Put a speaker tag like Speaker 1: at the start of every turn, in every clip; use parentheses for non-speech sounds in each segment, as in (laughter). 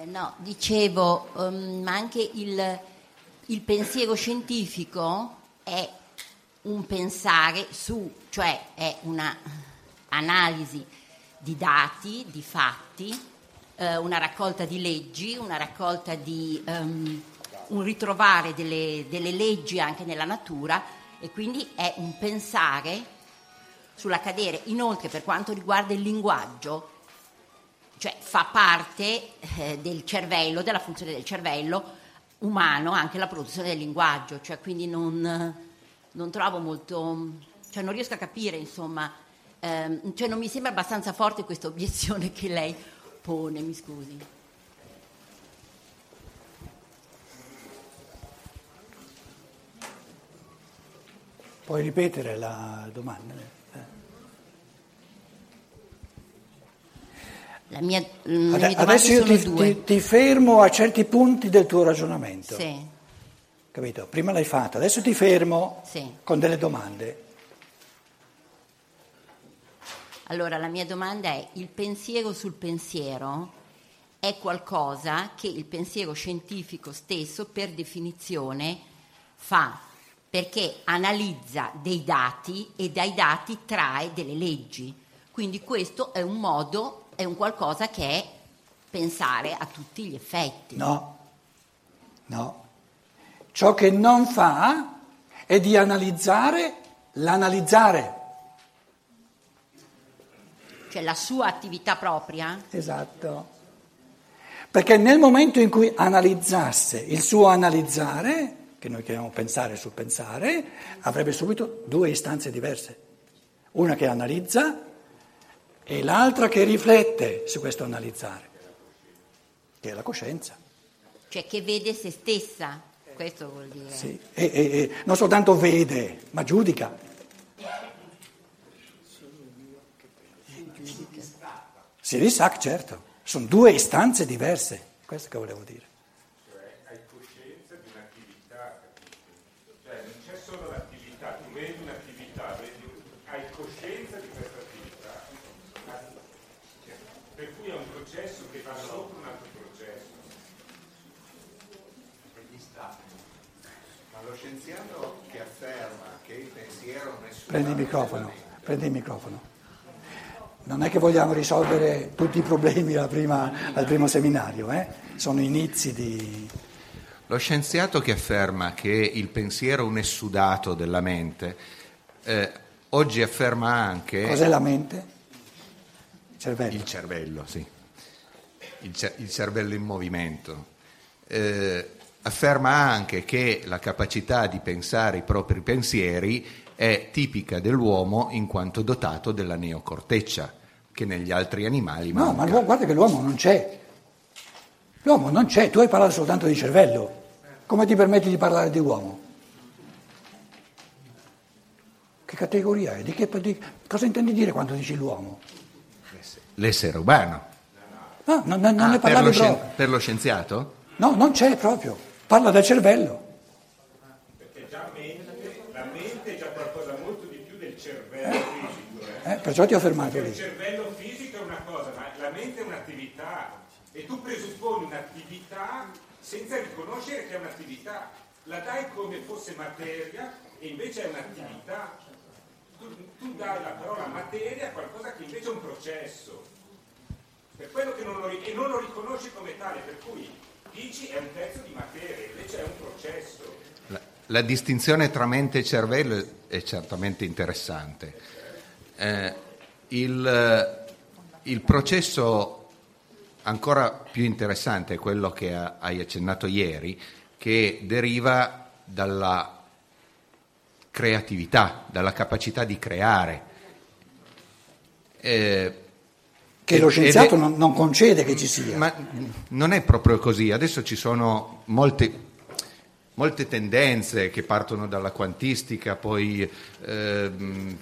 Speaker 1: Eh, no, dicevo, um, ma anche il, il pensiero scientifico è un pensare su, cioè è una analisi di dati, di fatti, eh, una raccolta di leggi, una raccolta di um, un ritrovare delle, delle leggi anche nella natura e quindi è un pensare sull'accadere. Inoltre, per quanto riguarda il linguaggio, cioè fa parte eh, del cervello, della funzione del cervello umano anche la produzione del linguaggio, cioè quindi non, non trovo molto, cioè non riesco a capire, insomma, ehm, cioè non mi sembra abbastanza forte questa obiezione che lei pone, mi scusi.
Speaker 2: Puoi ripetere la domanda?
Speaker 1: La mia, mm, le
Speaker 2: Adesso io ti, ti, ti, fermo a certi punti del tuo ragionamento.
Speaker 1: Sì.
Speaker 2: Capito? Prima l'hai fatta, adesso ti fermo
Speaker 1: sì.
Speaker 2: con delle domande.
Speaker 1: Allora, la mia domanda è, il pensiero sul pensiero è qualcosa che il pensiero scientifico stesso, per definizione, fa, perché analizza dei dati e dai dati trae delle leggi. Quindi questo è un modo è un qualcosa che è pensare a tutti gli effetti.
Speaker 2: No, no. Ciò che non fa è di analizzare l'analizzare.
Speaker 1: Cioè la sua attività propria?
Speaker 2: Esatto. Perché nel momento in cui analizzasse il suo analizzare, che noi chiamiamo pensare sul pensare, avrebbe subito due istanze diverse. Una che analizza e l'altra che riflette su questo analizzare, che è la coscienza.
Speaker 1: Cioè che vede se stessa, questo vuol dire.
Speaker 2: Sì, e, e, e non soltanto vede, ma giudica. Si risacca, certo, sono due istanze diverse, questo che volevo dire. Prendi il microfono, prendi il microfono. Non è che vogliamo risolvere tutti i problemi prima, al primo seminario, eh? sono inizi di...
Speaker 3: Lo scienziato che afferma che il pensiero è un essudato della mente, eh, oggi afferma anche...
Speaker 2: Cos'è la mente? Il cervello.
Speaker 3: Il cervello, sì. Il, cer- il cervello in movimento. Eh, afferma anche che la capacità di pensare i propri pensieri è tipica dell'uomo in quanto dotato della neocorteccia, che negli altri animali manca.
Speaker 2: No, ma guarda che l'uomo non c'è. L'uomo non c'è, tu hai parlato soltanto di cervello. Come ti permetti di parlare di uomo? Che categoria è? Di che, di, cosa intendi dire quando dici l'uomo?
Speaker 3: L'essere umano.
Speaker 2: No, non, non ah, ne
Speaker 3: parlavi per lo, per lo scienziato?
Speaker 2: No, non c'è proprio. Parla del cervello. Eh, perciò ti ho fermato
Speaker 4: lì. Il cervello fisico è una cosa, ma la mente è un'attività e tu presupponi un'attività senza riconoscere che è un'attività. La dai come fosse materia e invece è un'attività. Tu, tu dai la parola materia a qualcosa che invece è un processo. Per quello che non lo, e non lo riconosci come tale, per cui dici è un pezzo di materia, invece è un processo.
Speaker 3: La, la distinzione tra mente e cervello è certamente interessante eh, il, il, processo ancora più interessante è quello che hai accennato ieri, che deriva dalla creatività, dalla capacità di creare.
Speaker 2: Eh, che lo scienziato è, non, non, concede che ci sia.
Speaker 3: Ma non è proprio così, adesso ci sono molte, molte tendenze che partono dalla quantistica, poi eh,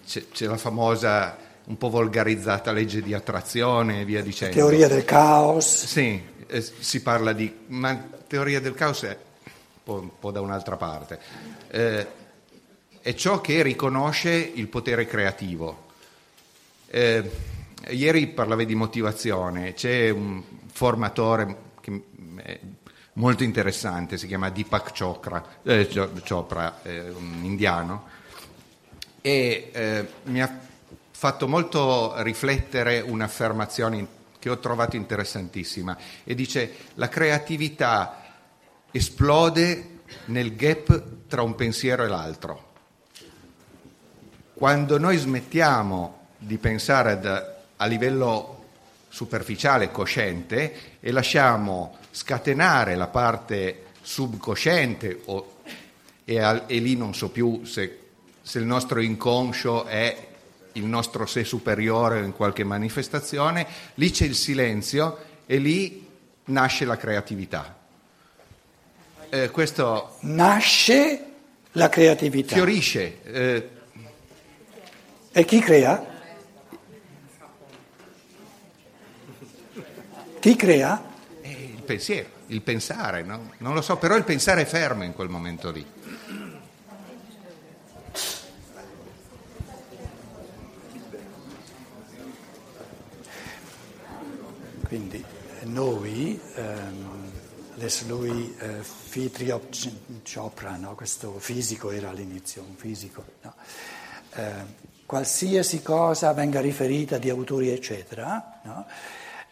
Speaker 3: c'è, c'è, la famosa, un po' volgarizzata legge di attrazione e via dicendo.
Speaker 2: Teoria del caos.
Speaker 3: Sì, eh, si parla di... ma teoria del caos è un po', un po da un'altra parte. Eh, è ciò che riconosce il potere creativo. Eh, ieri parlavi di motivazione, c'è un formatore che molto interessante, si chiama Deepak Chopra, eh, Chopra eh, un indiano, e eh, mi ha fatto molto riflettere un'affermazione che ho trovato interessantissima e dice la creatività esplode nel gap tra un pensiero e l'altro. Quando noi smettiamo di pensare ad, a livello superficiale, cosciente, e lasciamo scatenare la parte subconsciente, o, e, e, lì non so più se, se il nostro inconscio è il nostro sé superiore in qualche manifestazione, lì c'è il silenzio e lì nasce la creatività.
Speaker 2: Eh, questo nasce la creatività.
Speaker 3: Fiorisce. Eh,
Speaker 2: e chi crea? Chi crea?
Speaker 3: Pensiero, il pensare, no? non lo so, però il pensare è fermo in quel momento lì.
Speaker 2: Quindi noi, ehm, adesso lui, eh, Fitriop Chopra, no? questo fisico era all'inizio, un fisico, no? eh, qualsiasi cosa venga riferita di autori eccetera, no?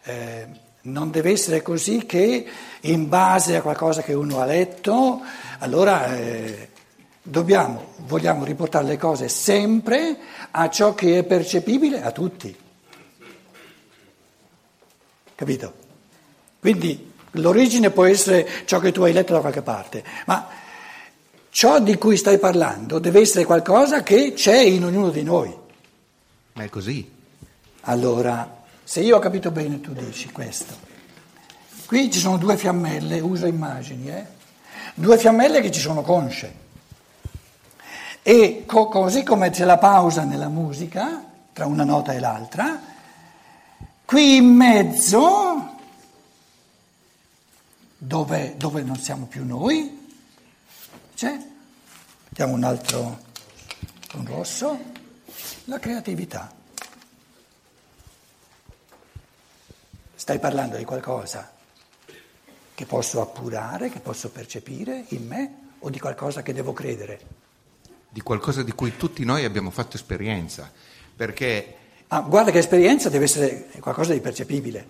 Speaker 2: eh, non deve essere così che in base a qualcosa che uno ha letto, allora eh, dobbiamo, vogliamo riportare le cose sempre a ciò che è percepibile a tutti. Capito? Quindi l'origine può essere ciò che tu hai letto da qualche parte, ma ciò di cui stai parlando deve essere qualcosa che c'è in ognuno di noi.
Speaker 3: Ma è così.
Speaker 2: Allora, se io ho capito bene, tu dici questo. Qui ci sono due fiammelle, uso immagini, eh? due fiammelle che ci sono consce. E co- così come c'è la pausa nella musica, tra una nota e l'altra, qui in mezzo, dove, dove non siamo più noi, c'è, mettiamo un altro con rosso, la creatività. Stai parlando di qualcosa che posso appurare, che posso percepire in me o di qualcosa che devo credere?
Speaker 3: Di qualcosa di cui tutti noi abbiamo fatto esperienza, perché...
Speaker 2: Ah, guarda che esperienza deve essere qualcosa di percepibile.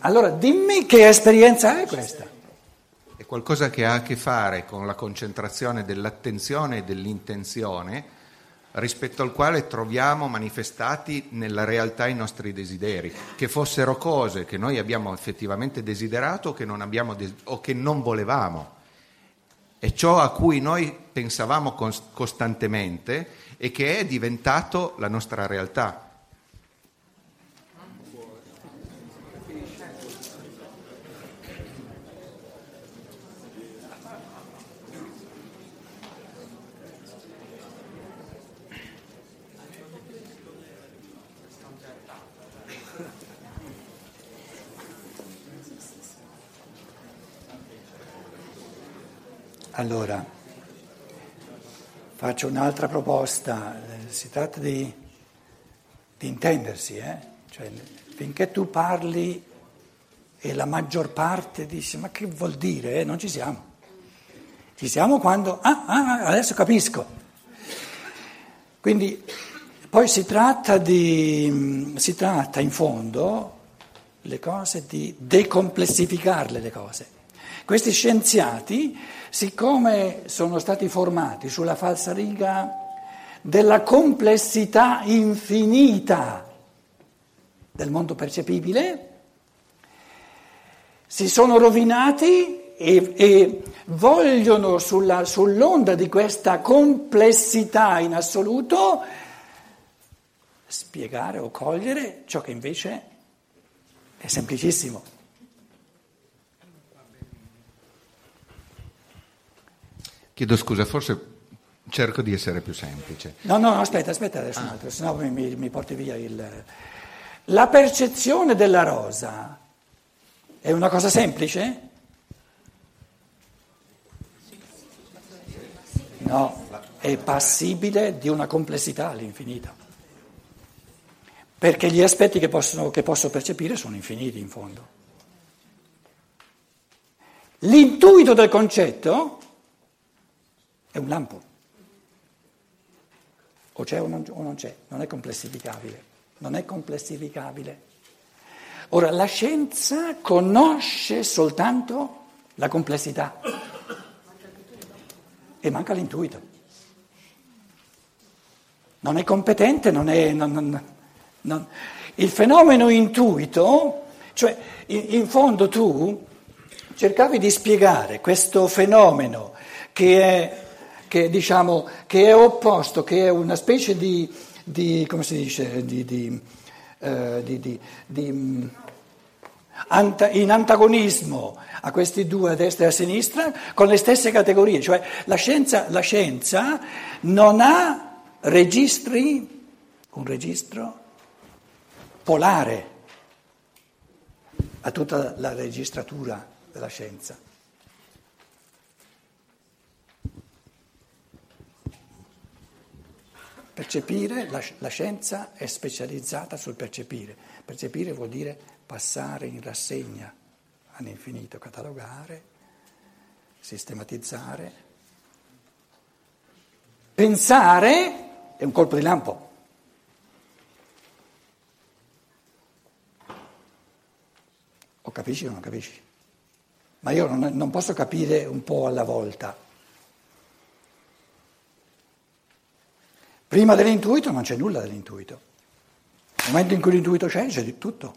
Speaker 2: Allora dimmi che esperienza è questa.
Speaker 3: È qualcosa che ha a che fare con la concentrazione dell'attenzione e dell'intenzione rispetto al quale troviamo manifestati nella realtà i nostri desideri, che fossero cose che noi abbiamo effettivamente desiderato che non, des- o che non volevamo. È ciò a cui noi pensavamo costantemente e che è diventato la nostra realtà.
Speaker 2: Allora, faccio un'altra proposta, si tratta di, di intendersi, eh? cioè, finché tu parli e la maggior parte dice ma che vuol dire? Eh? Non ci siamo. Ci siamo quando, ah, ah, adesso capisco. Quindi poi si tratta, di, si tratta in fondo le cose di decomplessificarle le cose. Questi scienziati siccome sono stati formati sulla falsariga della complessità infinita del mondo percepibile, si sono rovinati e, e vogliono sulla, sull'onda di questa complessità in assoluto spiegare o cogliere ciò che invece è semplicissimo.
Speaker 3: Chiedo scusa, forse cerco di essere più semplice.
Speaker 2: No, no, aspetta, aspetta adesso ah. un attimo, sennò mi, mi, mi porti via il... La percezione della rosa è una cosa semplice? No, è passibile di una complessità all'infinito. Perché gli aspetti che, possono, che posso percepire sono infiniti in fondo. L'intuito del concetto è un lampo. O c'è o non, o non c'è, non è complessificabile. Non è complessificabile. Ora, la scienza conosce soltanto la complessità e manca l'intuito. Non è competente, non è... Non, non, non. Il fenomeno intuito, cioè in, in fondo tu cercavi di spiegare questo fenomeno che è, che, diciamo, che è opposto, che è una specie di, di come si dice, di, di, eh, di in antagonismo a questi due a destra e a sinistra con le stesse categorie, cioè la scienza, la scienza non ha registri, un registro polare a tutta la registratura della scienza. Percepire, la, la scienza è specializzata sul percepire. Percepire vuol dire passare in rassegna all'infinito, catalogare, sistematizzare. Pensare è un colpo di lampo. O capisci o non capisci? Ma io non, non posso capire un po' alla volta. Prima dell'intuito non c'è nulla dell'intuito. Nel momento in cui l'intuito c'è, c'è di tutto.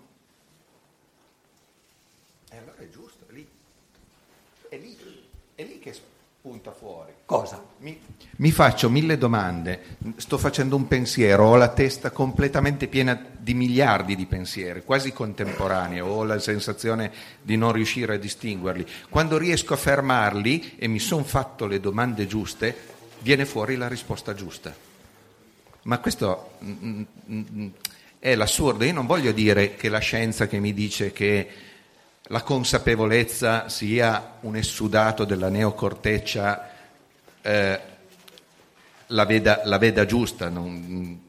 Speaker 3: spunta fuori.
Speaker 2: Cosa?
Speaker 3: Mi, mi, faccio mille domande, sto facendo un pensiero, ho la testa completamente piena di miliardi di pensieri, quasi contemporanei, ho la sensazione di non riuscire a distinguerli. Quando riesco a fermarli e mi sono fatto le domande giuste, viene fuori la risposta giusta. Ma questo mm, mm, mm, è l'assurdo. Io non voglio dire che la scienza che mi dice che la consapevolezza sia un essudato della neocorteccia eh, la, veda, la, veda, giusta, non,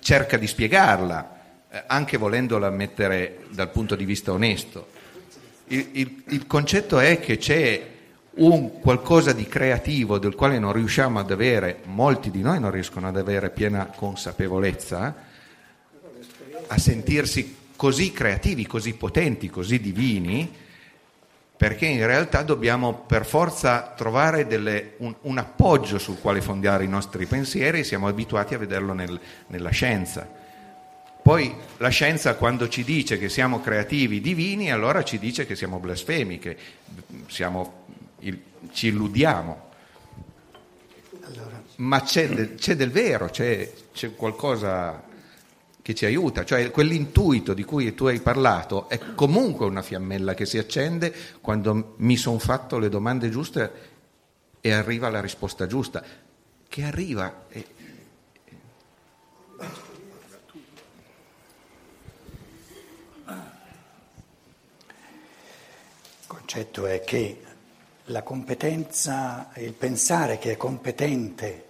Speaker 3: cerca di spiegarla, eh, anche volendola mettere dal punto di vista onesto. Il, il, il concetto è che c'è un qualcosa di creativo del quale non riusciamo ad avere, molti di noi non riescono ad avere piena consapevolezza, a sentirsi così creativi, così potenti, così divini, perché in realtà dobbiamo per forza trovare delle, un, un, appoggio sul quale fondare i nostri pensieri e siamo abituati a vederlo nel, nella scienza. Poi la scienza quando ci dice che siamo creativi, divini, allora ci dice che siamo blasfemi, che siamo, il, ci illudiamo. Ma c'è del, c'è del vero, c'è, c'è qualcosa che ci aiuta, cioè quell'intuito di cui tu hai parlato è comunque una fiammella che si accende quando mi sono fatto le domande giuste e arriva la risposta giusta, che arriva. E...
Speaker 2: Il concetto è che la competenza, il pensare che è competente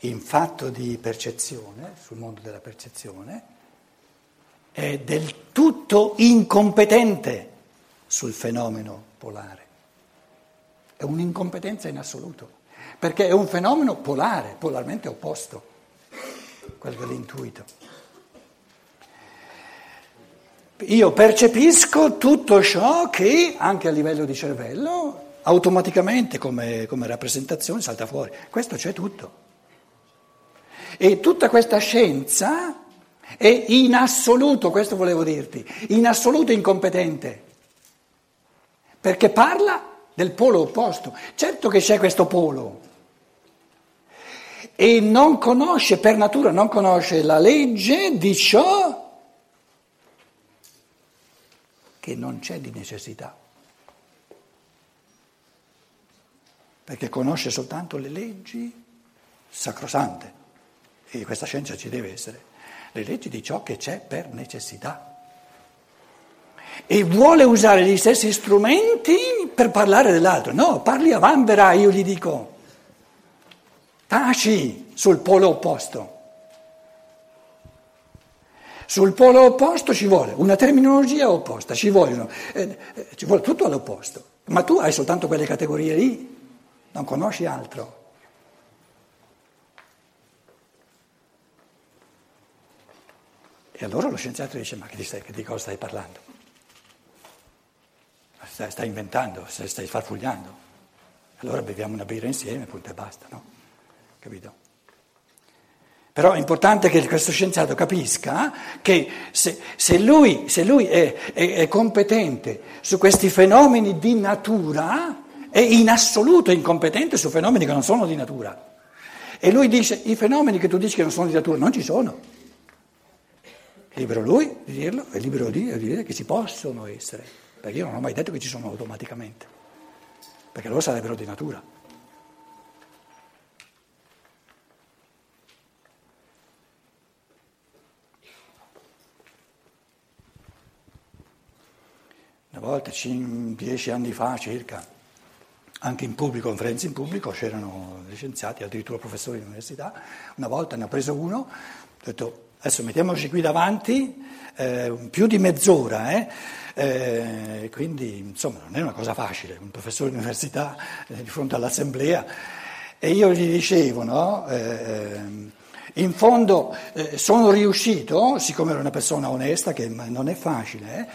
Speaker 2: in fatto di percezione, sul mondo della percezione, è del tutto incompetente sul fenomeno polare. È un'incompetenza in assoluto, perché è un fenomeno polare, polarmente opposto, quello dell'intuito. Io percepisco tutto ciò che, anche a livello di cervello, automaticamente come, come rappresentazione salta fuori. Questo c'è tutto. E tutta questa scienza è in assoluto, questo volevo dirti, in assoluto incompetente, perché parla del polo opposto. Certo che c'è questo polo e non conosce per natura, non conosce la legge di ciò che non c'è di necessità, perché conosce soltanto le leggi sacrosante e questa scienza ci deve essere, le leggi di ciò che c'è per necessità. E vuole usare gli stessi strumenti per parlare dell'altro. No, parli a vanvera, io gli dico. Taci sul polo opposto. Sul polo opposto ci vuole una terminologia opposta, ci, vogliono, eh, eh, ci vuole tutto all'opposto. Ma tu hai soltanto quelle categorie lì, non conosci altro. E allora lo scienziato dice, ma che stai, di cosa stai parlando? Stai, stai inventando, stai, stai farfugliando. Allora beviamo una birra insieme, punto e basta, no? Capito? Però è importante che questo scienziato capisca che se, se lui, se lui è, è, è, competente su questi fenomeni di natura, è in assoluto incompetente su fenomeni che non sono di natura. E lui dice, i fenomeni che tu dici che non sono di natura non ci sono. Libero lui di dirlo, è libero di dire che ci possono essere, perché io non ho mai detto che ci sono automaticamente, perché loro sarebbero di natura. Una volta, dieci anni fa circa, anche in pubblico, conferenze in pubblico, c'erano scienziati, addirittura professori di università. Una volta ne ho preso uno, ho detto adesso mettiamoci qui davanti, eh, più di mezz'ora, eh, eh, quindi insomma non è una cosa facile, un professore di università eh, di fronte all'assemblea. E io gli dicevo, no? Eh, in fondo eh, sono riuscito, siccome ero una persona onesta, che non è facile,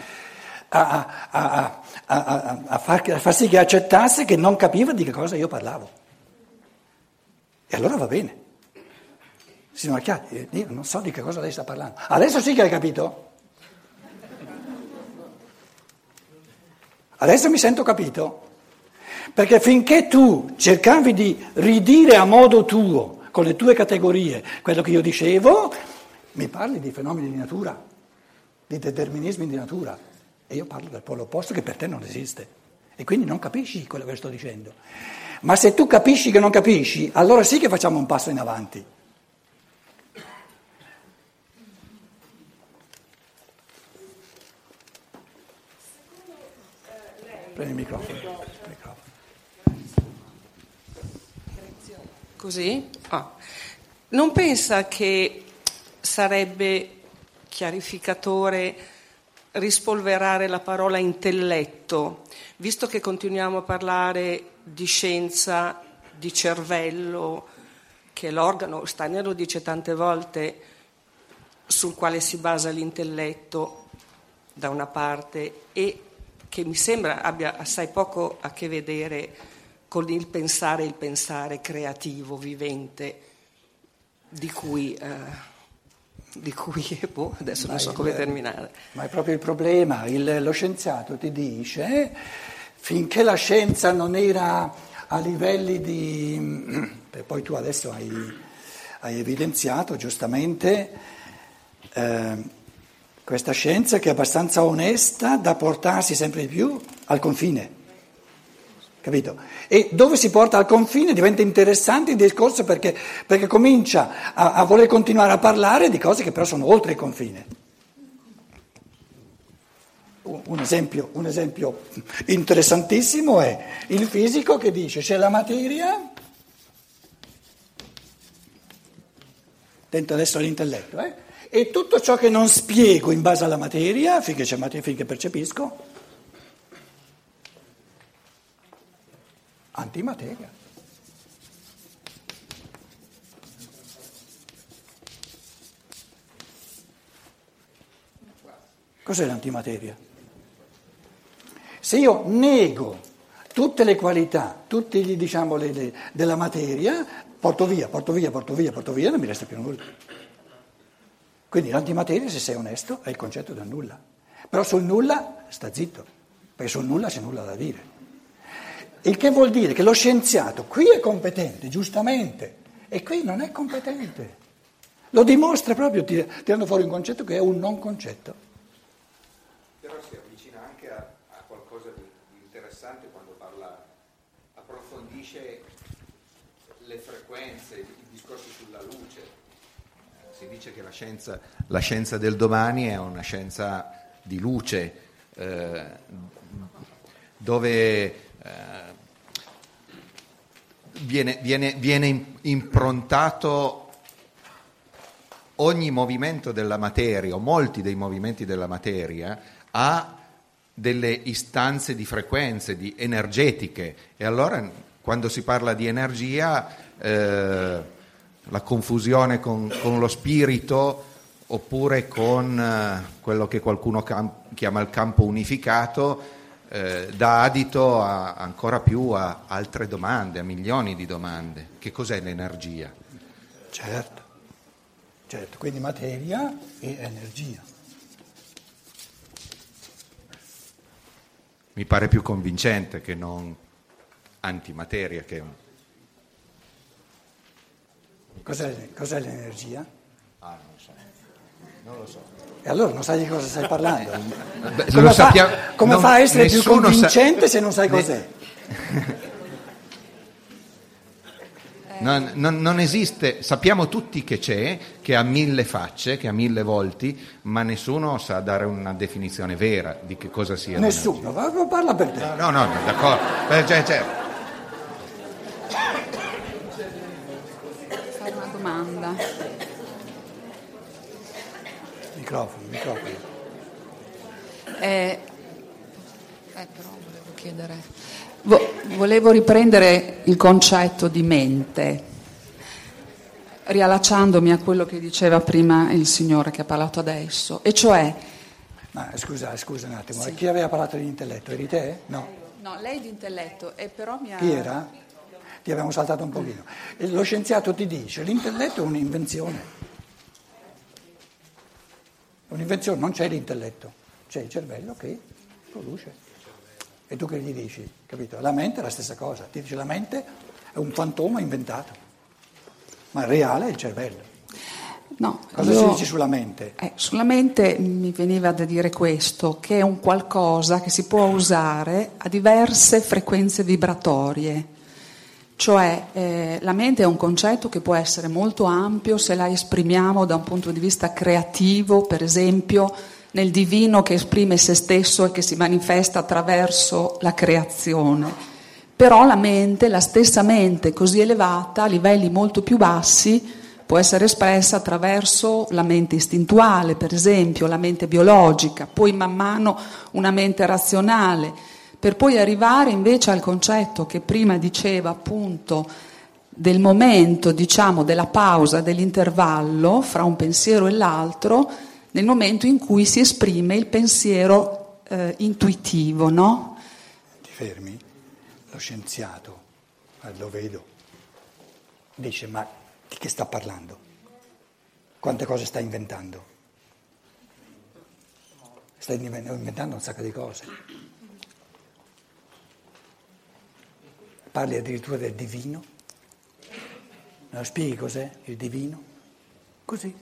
Speaker 2: a, a, a, a, far, far sì che accettasse che non capiva di che cosa io parlavo. E allora va bene. Signor Chiatti, io non so di che cosa lei sta parlando. Adesso sì che hai capito? Adesso mi sento capito? Perché finché tu cercavi di ridire a modo tuo, con le tue categorie, quello che io dicevo, mi parli di fenomeni di natura, di determinismi di natura. E io parlo del polo opposto che per te non esiste. E quindi non capisci quello che sto dicendo. Ma se tu capisci che non capisci, allora sì che facciamo un passo in avanti. Prendi il microfono. Il microfono.
Speaker 5: Così? Ah. Non pensa che sarebbe chiarificatore rispolverare la parola intelletto, visto che continuiamo a parlare di scienza, di cervello, che è l'organo, Steiner lo dice tante volte, sul quale si basa l'intelletto da una parte e che mi sembra abbia assai poco a che vedere con il pensare, il pensare creativo, vivente, di cui... Eh, di cui (laughs) boh, adesso non so come terminare.
Speaker 2: Ma è proprio il problema, il, lo scienziato ti dice, finché la scienza non era a livelli di... e poi tu adesso hai, hai evidenziato giustamente eh, questa scienza che è abbastanza onesta da portarsi sempre di più al confine. Capito? E dove si porta al confine diventa interessante il discorso perché, perché comincia a, a, voler continuare a parlare di cose che però sono oltre il confine. Un esempio, un esempio interessantissimo è il fisico che dice c'è la materia, dentro adesso l'intelletto, eh? e tutto ciò che non spiego in base alla materia, finché materia, finché percepisco, antimateria. Cos'è l'antimateria? Se io nego tutte le qualità, tutte gli, diciamo, le, le, della materia, porto via, porto via, porto via, porto via, non mi resta più nulla. Quindi l'antimateria, se sei onesto, è il concetto del nulla. Però sul nulla sta zitto, perché sul nulla c'è nulla da dire. Il che vuol dire che lo scienziato qui è competente, giustamente, e qui non è competente. Lo dimostra proprio tirando fuori un concetto che è un non concetto.
Speaker 3: Però si avvicina anche a, a qualcosa di, interessante quando parla, approfondisce le frequenze, i discorsi sulla luce. Si dice che la scienza, la scienza del domani è una scienza di luce, eh, dove eh, viene, viene, viene improntato ogni movimento della materia, o molti dei movimenti della materia, a delle istanze di frequenze, di energetiche. E allora quando si parla di energia, eh, la confusione con, con, lo spirito oppure con eh, quello che qualcuno cam- chiama il campo unificato, eh, dà adito a, ancora più a altre domande, a milioni di domande. Che cos'è l'energia?
Speaker 2: Certo, certo, quindi materia e energia.
Speaker 3: Mi pare più convincente che non antimateria. Che...
Speaker 2: Cos'è, cos'è l'energia?
Speaker 3: Ah, non so. Non lo so.
Speaker 2: E allora non sai di cosa stai parlando? (laughs)
Speaker 3: Beh,
Speaker 2: come, fa,
Speaker 3: sappiamo,
Speaker 2: come
Speaker 3: non,
Speaker 2: fa, a essere più convincente
Speaker 3: sa...
Speaker 2: se non sai cos'è? (laughs)
Speaker 3: Non, non, non, esiste, sappiamo tutti che c'è, che ha mille facce, che ha mille volti, ma nessuno sa dare una definizione vera di che cosa sia.
Speaker 2: Nessuno, va, parla per te.
Speaker 3: No, no, no d'accordo. Beh, cioè, cioè.
Speaker 6: Fare una domanda.
Speaker 2: Microfono, microfono.
Speaker 6: Eh, eh, però volevo chiedere volevo riprendere il concetto di mente, riallacciandomi a quello che diceva prima il signore che ha parlato adesso, e cioè...
Speaker 2: Ma scusa, scusa un attimo, sì. chi aveva parlato di intelletto? Eri te? No.
Speaker 6: No, lei di intelletto, e però mi ha...
Speaker 2: Chi era? Ti abbiamo saltato un pochino. Lo scienziato ti dice, l'intelletto è un'invenzione. Un'invenzione, non c'è l'intelletto, c'è il cervello che produce. E tu che gli dici? Capito? La mente è la stessa cosa, ti dice la mente è un fantoma inventato, ma il reale è il cervello.
Speaker 6: No,
Speaker 2: Cosa
Speaker 6: io,
Speaker 2: si dice sulla mente?
Speaker 6: Eh, sulla mente mi veniva da dire questo, che è un qualcosa che si può usare a diverse frequenze vibratorie. Cioè eh, la mente è un concetto che può essere molto ampio se la esprimiamo da un punto di vista creativo, per esempio nel divino che esprime se stesso e che si manifesta attraverso la creazione. Però la mente, la stessa mente così elevata, a livelli molto più bassi, può essere espressa attraverso la mente istintuale, per esempio, la mente biologica, poi man mano una mente razionale, per poi arrivare invece al concetto che prima diceva appunto del momento, diciamo, della pausa, dell'intervallo fra un pensiero e l'altro, nel momento in cui si esprime il pensiero eh, intuitivo, no?
Speaker 2: Ti fermi? Lo scienziato, eh, lo vedo, dice ma di che sta parlando? Quante cose sta inventando? Sta inventando un sacco di cose. Parli addirittura del divino. Me lo spieghi cos'è il divino? Così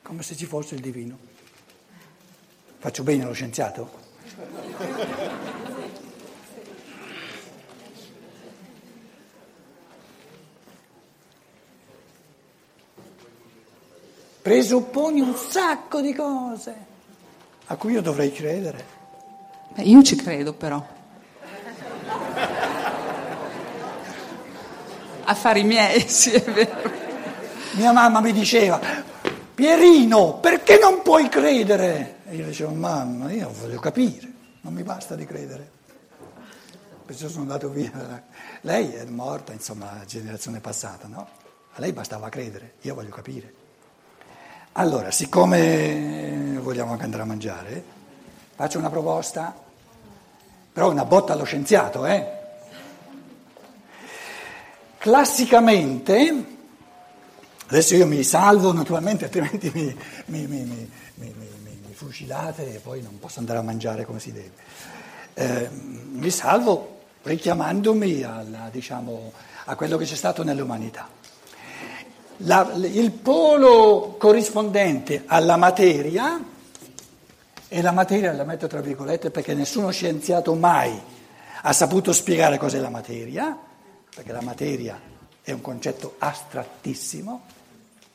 Speaker 2: come se ci fosse il divino. Faccio bene lo scienziato? Presupponi un sacco di cose a cui io dovrei credere.
Speaker 6: Beh, io ci credo però. Affari miei, (laughs) sì, è vero.
Speaker 2: Mia mamma mi diceva, Pierino, perché non puoi credere? E io dicevo, mamma, io voglio capire, non mi basta di credere. Perciò sono andato via. Lei è morta, insomma, generazione passata, no? A lei bastava credere, io voglio capire. Allora, siccome vogliamo anche andare a mangiare, faccio una proposta, però una botta allo scienziato, eh? Classicamente Adesso io mi salvo naturalmente, altrimenti mi, mi, mi, mi, fucilate e poi non posso andare a mangiare come si deve. Eh, mi salvo richiamandomi alla, diciamo, a quello che c'è stato nell'umanità. La, il polo corrispondente alla materia, e la materia la metto tra virgolette perché nessuno scienziato mai ha saputo spiegare cos'è la materia, perché la materia è un concetto astrattissimo,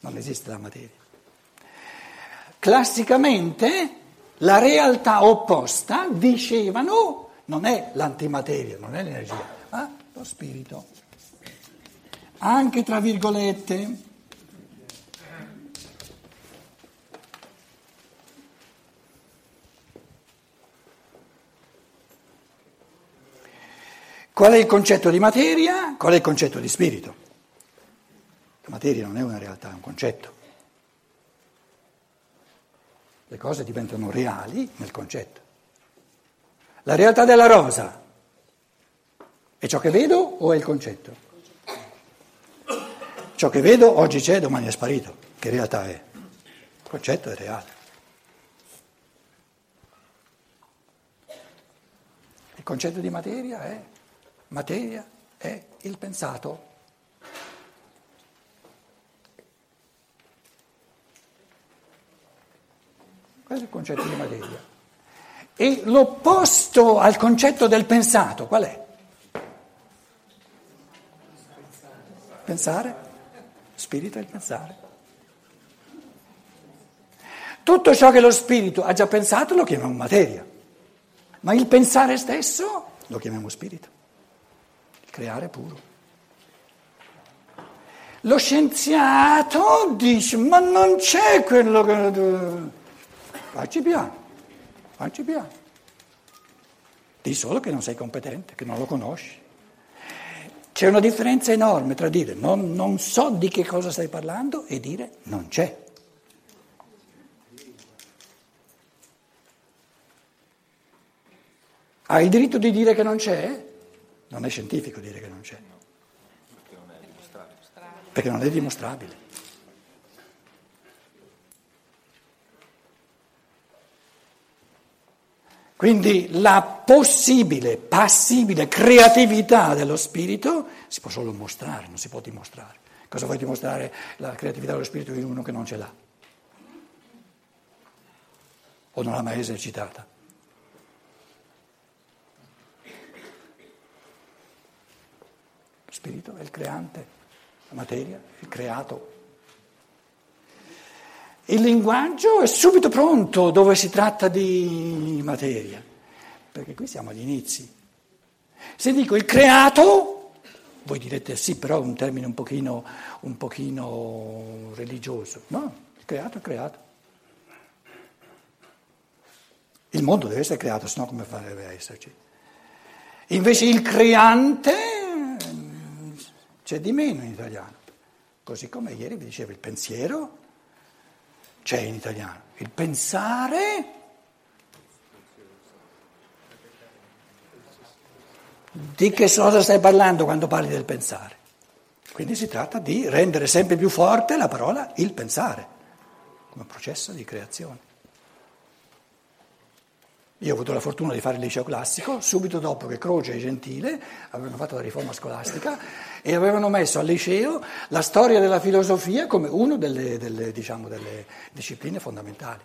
Speaker 2: non esiste la materia. Classicamente la realtà opposta, dicevano, non è l'antimateria, non è l'energia, ma lo spirito. Anche tra virgolette. Qual è il concetto di materia? Qual è il concetto di spirito? La materia non è una realtà, è un concetto. Le cose diventano reali nel concetto. La realtà della rosa è ciò che vedo o è il concetto? Ciò che vedo oggi c'è, domani è sparito. Che realtà è? Il concetto è reale. Il concetto di materia è materia è il pensato. Questo è il concetto di materia. E l'opposto al concetto del pensato qual è? Pensare. Spirito è il pensare. Tutto ciò che lo spirito ha già pensato lo chiamiamo materia, ma il pensare stesso lo chiamiamo spirito, creare puro. Lo scienziato dice, ma non c'è quello che... Facci piano, facci piano. Di solo che non sei competente, che non lo conosci. C'è una differenza enorme tra dire non, non so di che cosa stai parlando e dire non c'è. Ha il diritto di dire che non c'è? Non è scientifico dire che non c'è. Perché non è dimostrabile. Quindi la possibile, passibile creatività dello spirito si può solo mostrare, non si può dimostrare. Cosa vuoi dimostrare la creatività dello spirito in uno che non ce l'ha? O non l'ha mai esercitata? Lo spirito è il creante, la materia è il creato. Il linguaggio è subito pronto dove si tratta di materia, perché qui siamo agli inizi. Se dico il creato, voi direte sì, però è un termine un pochino, un pochino religioso. No, il creato è creato. Il mondo deve essere creato, sennò come farebbe a esserci? Invece il creante c'è di meno in italiano. Così come ieri vi dicevo il pensiero c'è in italiano. Il pensare di che cosa stai parlando quando parli del pensare? Quindi si tratta di rendere sempre più forte la parola il pensare come processo di creazione. Io ho avuto la fortuna di fare il liceo classico, subito dopo che Croce e Gentile avevano fatto la riforma scolastica e avevano messo al liceo la storia della filosofia come una delle, delle, diciamo, delle discipline fondamentali.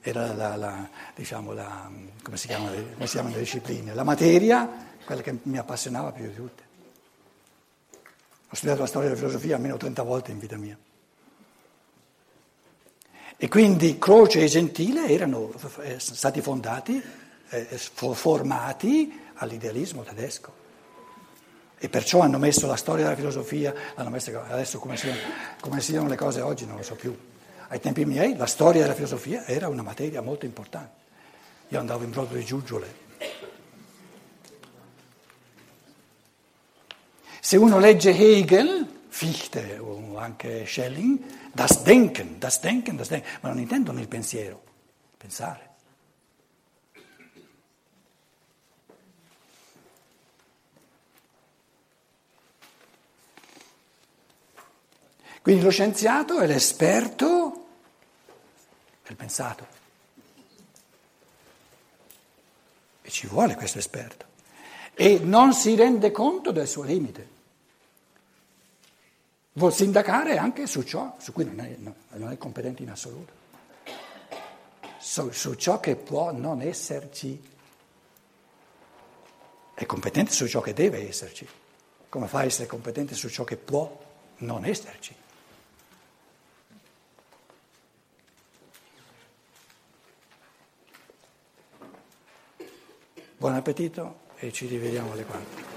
Speaker 2: Era la, la, diciamo, la, come, si chiama, le discipline? La materia, quella che mi appassionava più di tutte. Ho studiato la storia della filosofia almeno 30 volte in vita mia. E quindi Croce e Gentile erano eh, stati fondati, eh, formati all'idealismo tedesco. E perciò hanno messo la storia della filosofia, messa adesso come siano, come siano le cose oggi non lo so più. Ai tempi miei la storia della filosofia era una materia molto importante. Io andavo in brodo di giuggiole. Se uno legge Hegel, Fichte o anche Schelling, das Denken, das Denken, das Denken, ma non intendono il pensiero, pensare. Quindi lo scienziato è l'esperto del pensato. E ci vuole questo esperto. E non si rende conto del suo limite. Vuol sindacare anche su ciò su cui non è, no, non è competente in assoluto, su, su ciò che può non esserci. È competente su ciò che deve esserci. Come fa a essere competente su ciò che può non esserci? Buon appetito e ci rivediamo alle 4.